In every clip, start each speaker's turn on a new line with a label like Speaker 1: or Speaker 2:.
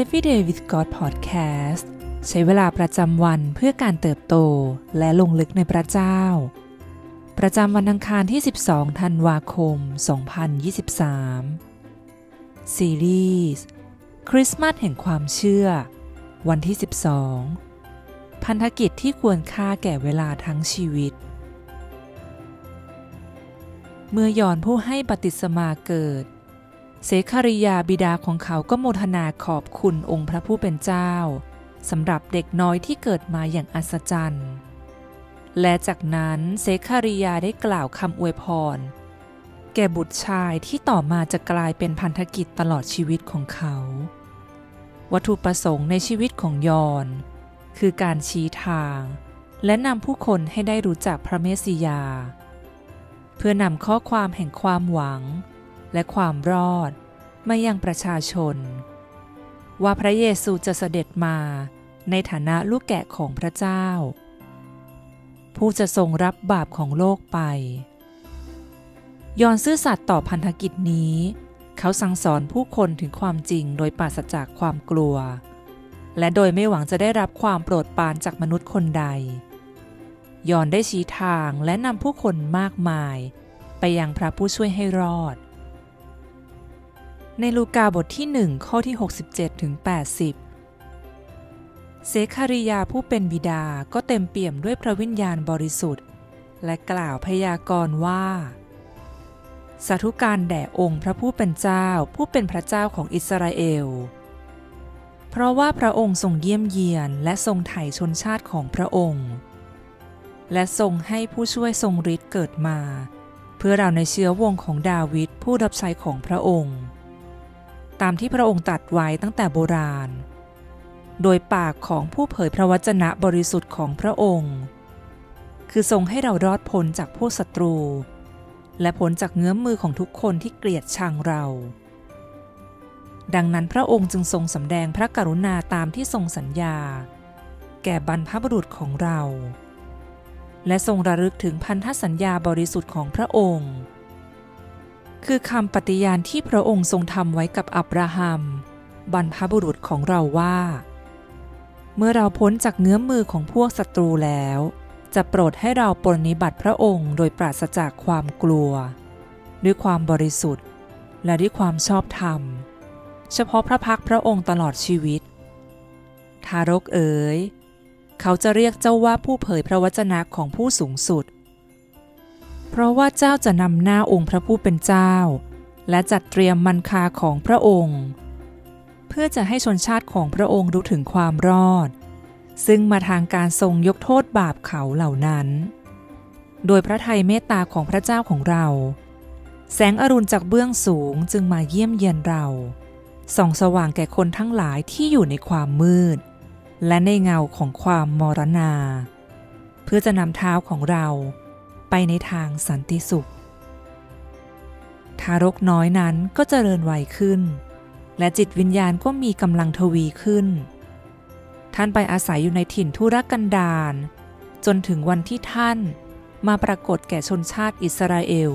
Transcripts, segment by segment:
Speaker 1: Everyday with God Podcast ใช้เวลาประจำวันเพื่อการเติบโตและลงลึกในพระเจ้า ประจำวันอังคารที่ 12 ธันวาคม 2023 ซีรีส์คริสต์มาสแห่งความเชื่อ วันที่ 12 พันธกิจที่ควรค่าแก่เวลาทั้งชีวิต เมื่อยอนผู้ให้ปฏิสมาเกิด เสคาริยาบิดาของเขาก็โมทนาขอบคุณองค์พระผู้เป็นเจ้าสำหรับเด็กน้อยที่เกิดมาอย่างอัศจรรย์ และจากนั้นเซคาริยาได้กล่าวคำอวยพร แก่บุตรชายที่ต่อมาจะกลายเป็นพันธกิจตลอดชีวิตของเขา วัตถุประสงค์ในชีวิตของยอน คือการชี้ทาง และนำผู้คนให้ได้รู้จักพระเมสสิยา เพื่อนำข้อความแห่งความหวัง และความรอดมายังประชาชน ว่าพระเยซูจะเสด็จมาในฐานะลูกแกะของพระเจ้า ผู้จะทรงรับบาปของโลกไป ยอนซื่อสัตย์ต่อพันธกิจนี้ เขาสั่งสอนผู้คนถึงความจริงโดยปราศจากความกลัว และโดยไม่หวังจะได้รับความโปรดปรานจากมนุษย์คนใด ยอนได้ชี้ทางและนำผู้คนมากมาย ไปยังพระผู้ช่วยให้รอด ในลูกาบทที่หนึ่งข้อที่ 67ถึง80 เสคาริยาผู้เป็นบิดาก็เต็มเปี่ยมด้วยพระวิญญาณบริสุทธิ์ และกล่าวพยากรณ์ว่า สาธุการแด่องค์พระผู้เป็นเจ้าผู้เป็นพระเจ้าของอิสราเอล เพราะว่าพระองค์ทรงเยี่ยมเยียนและทรงไถ่ชนชาติของพระองค์ และทรงให้ผู้ช่วยทรงฤทธิ์เกิดมา เพื่อเราในเชื้อวงของดาวิดผู้รับใช้ของพระองค์ ตามที่พระองค์ตรัสไว้ตั้งแต่โบราณ โดยปากของผู้เผยพระวจนะบริสุทธิ์ของพระองค์ คือทรงให้เรารอดพ้นจากพวกศัตรู และพ้นจากเงื้อมมือของทุกคนที่เกลียดชังเรา ดังนั้นพระองค์จึงทรงสำแดงพระกรุณาตามที่ทรงสัญญา แก่บรรพบุรุษของเรา และทรงระลึกถึงพันธสัญญาบริสุทธิ์ของพระองค์ คือคำปฏิญาณที่พระองค์ทรงทำไว้กับอับราฮัม บรรพบุรุษของเราว่า เมื่อเราพ้นจากเงื้อมมือของพวกศัตรูแล้ว จะโปรดให้เราปรนิบัติพระองค์โดยปราศจากความกลัว ด้วยความบริสุทธิ์ และด้วยความชอบธรรม เฉพาะพระพักพระองค์ตลอดชีวิต ทารกเอ๋ยเขาจะเรียกเจ้าว่าผู้เผยพระวจนะของผู้สูงสุด เพราะว่าเจ้าจะนำหน้าองค์พระผู้เป็นเจ้า และจัดเตรียมมันคาของพระองค์ เพื่อจะให้ชนชาติของพระองค์รู้ถึงความรอด ซึ่งมาทางการทรงยกโทษบาปเขาเหล่านั้น โดยพระทัยเมตตาของพระเจ้าของเรา แสงอรุณจากเบื้องสูงจึงมาเยี่ยมเยียนเราส่องสว่างแก่คนทั้งหลายที่อยู่ในความมืด และในเงาของความมรณา เพื่อจะนำเท้าของเรา ไปในทางสันติสุข ทารกน้อยนั้นก็เจริญวัยขึ้น และจิตวิญญาณก็มีกำลังทวีขึ้น ท่านไปอาศัยอยู่ในถิ่นทุรกันดารจนถึงวันที่ท่านมาปรากฏแก่ชนชาติอิสราเอล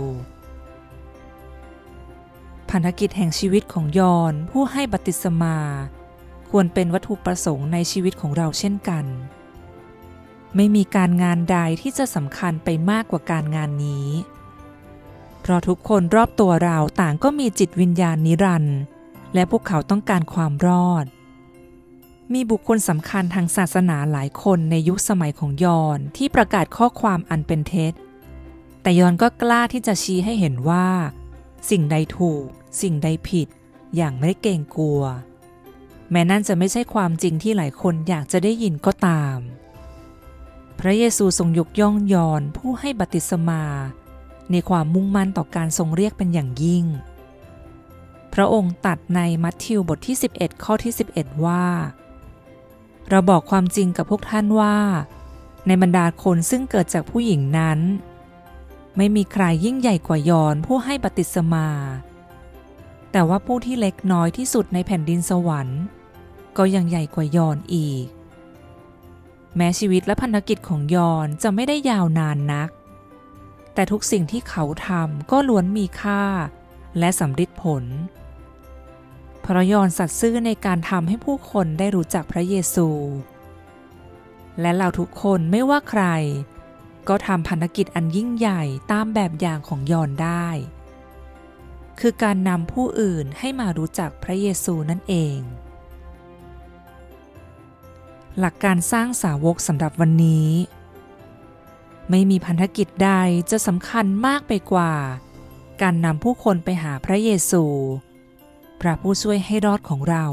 Speaker 1: พันธกิจแห่งชีวิตของยอนผู้ให้บัติสมา ควรเป็นวัตถุประสงค์ในชีวิตของเราเช่นกัน ไม่มีการงานใดที่จะสำคัญไปมากกว่าการงานนี้ เพราะทุกคนรอบตัวเราต่างก็มีจิตวิญญาณนิรันดร์และพวกเขาต้องการความรอด มีบุคคลสำคัญทางศาสนาหลายคนในยุคสมัยของยอนที่ประกาศข้อความอันเป็นเท็จ แต่ยอนก็กล้าที่จะชี้ให้เห็นว่า สิ่งใดถูก สิ่งใดผิด อย่างไม่ได้เกรงกลัว แม้นั่นจะไม่ใช่ความจริงที่หลายคนอยากจะได้ยินก็ตาม พระเยซูทรงยกย่องยอนผู้ให้บัติสมา ในความมุ่งมั่นต่อการทรงเรียกเป็นอย่างยิ่ง พระองค์ตัดในมัทธิวบทที่ 11 ข้อที่ 11 ว่า เราบอกความจริงกับพวกท่านว่า ในบรรดาคนซึ่งเกิดจากผู้หญิงนั้น ไม่มีใครยิ่งใหญ่กว่ายอนผู้ให้ปฏิสมา แต่ว่าผู้ที่เล็กน้อยที่สุดในแผ่นดินสวรรค์ ก็ยังใหญ่กว่ายอนอีก แม้ชีวิตและพันธกิจของยอนจะไม่ได้ยาวนานนัก แต่ทุกสิ่งที่เขาทำก็ล้วนมีค่า และสำฤทธิ์ผลพพระยอนสัตย์ซื่อในการทำให้ผู้คนได้รู้จักพระเยซู และเราทุกคนไม่ว่าใคร ก็ทำพันธกิจอันยิ่งใหญ่ตามแบบอย่างของยอนได้ คือการนำผู้อื่นให้มารู้จักพระเยซูนั่นเอง หลักการสร้างสาวกสำหรับวันนี้ ไม่มีพันธกิจใดจะสำคัญมากไปกว่า การนำผู้คนไปหาพระเยซู พระผู้ช่วยให้รอดของเรา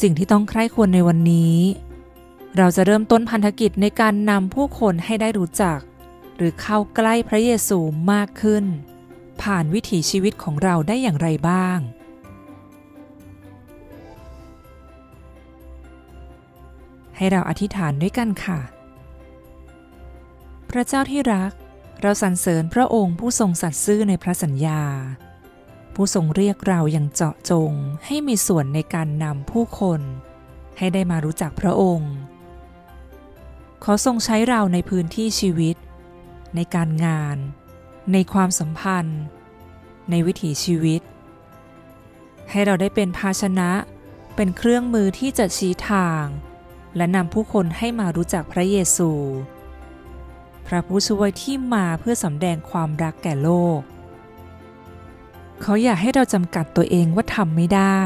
Speaker 1: สิ่งที่ต้องใคร่ควรในวันนี้ เราจะเริ่มต้นพันธกิจในการนำผู้คนให้ได้รู้จัก หรือเข้าใกล้พระเยซูมากขึ้น ผ่านวิถีชีวิตของเราได้อย่างไรบ้าง ให้เราอธิษฐานด้วยกันค่ะ พระเจ้าที่รัก เราสรรเสริญพระองค์ผู้ทรงสัตย์ซื่อในพระสัญญา ผู้ทรงเรียกเราอย่างเจาะจงให้มีส่วนในการนำผู้คน ให้ได้มารู้จักพระองค์ ขอทรงใช้เราในพื้นที่ชีวิต ในการงาน ในความสัมพันธ์ ในวิถีชีวิต ให้เราได้เป็นภาชนะเป็นเครื่องมือที่จะชี้ทาง และนำผู้คนให้มารู้จักพระเยซู พระผู้ช่วยที่มาเพื่อสำแดงความรักแก่โลก เขาอยากให้เราจำกัดตัวเองว่าทำไม่ได้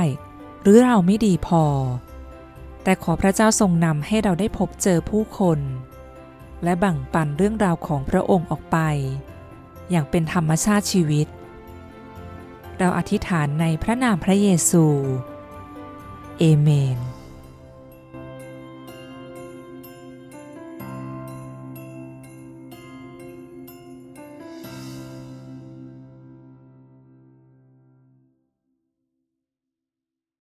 Speaker 1: หรือเราไม่ดีพอ แต่ขอพระเจ้าทรงนำให้เราได้พบเจอผู้คน และแบ่งปันเรื่องราวของพระองค์ออกไป อย่างเป็นธรรมชาติชีวิต เราอธิษฐานในพระนามพระเยซู เอเมน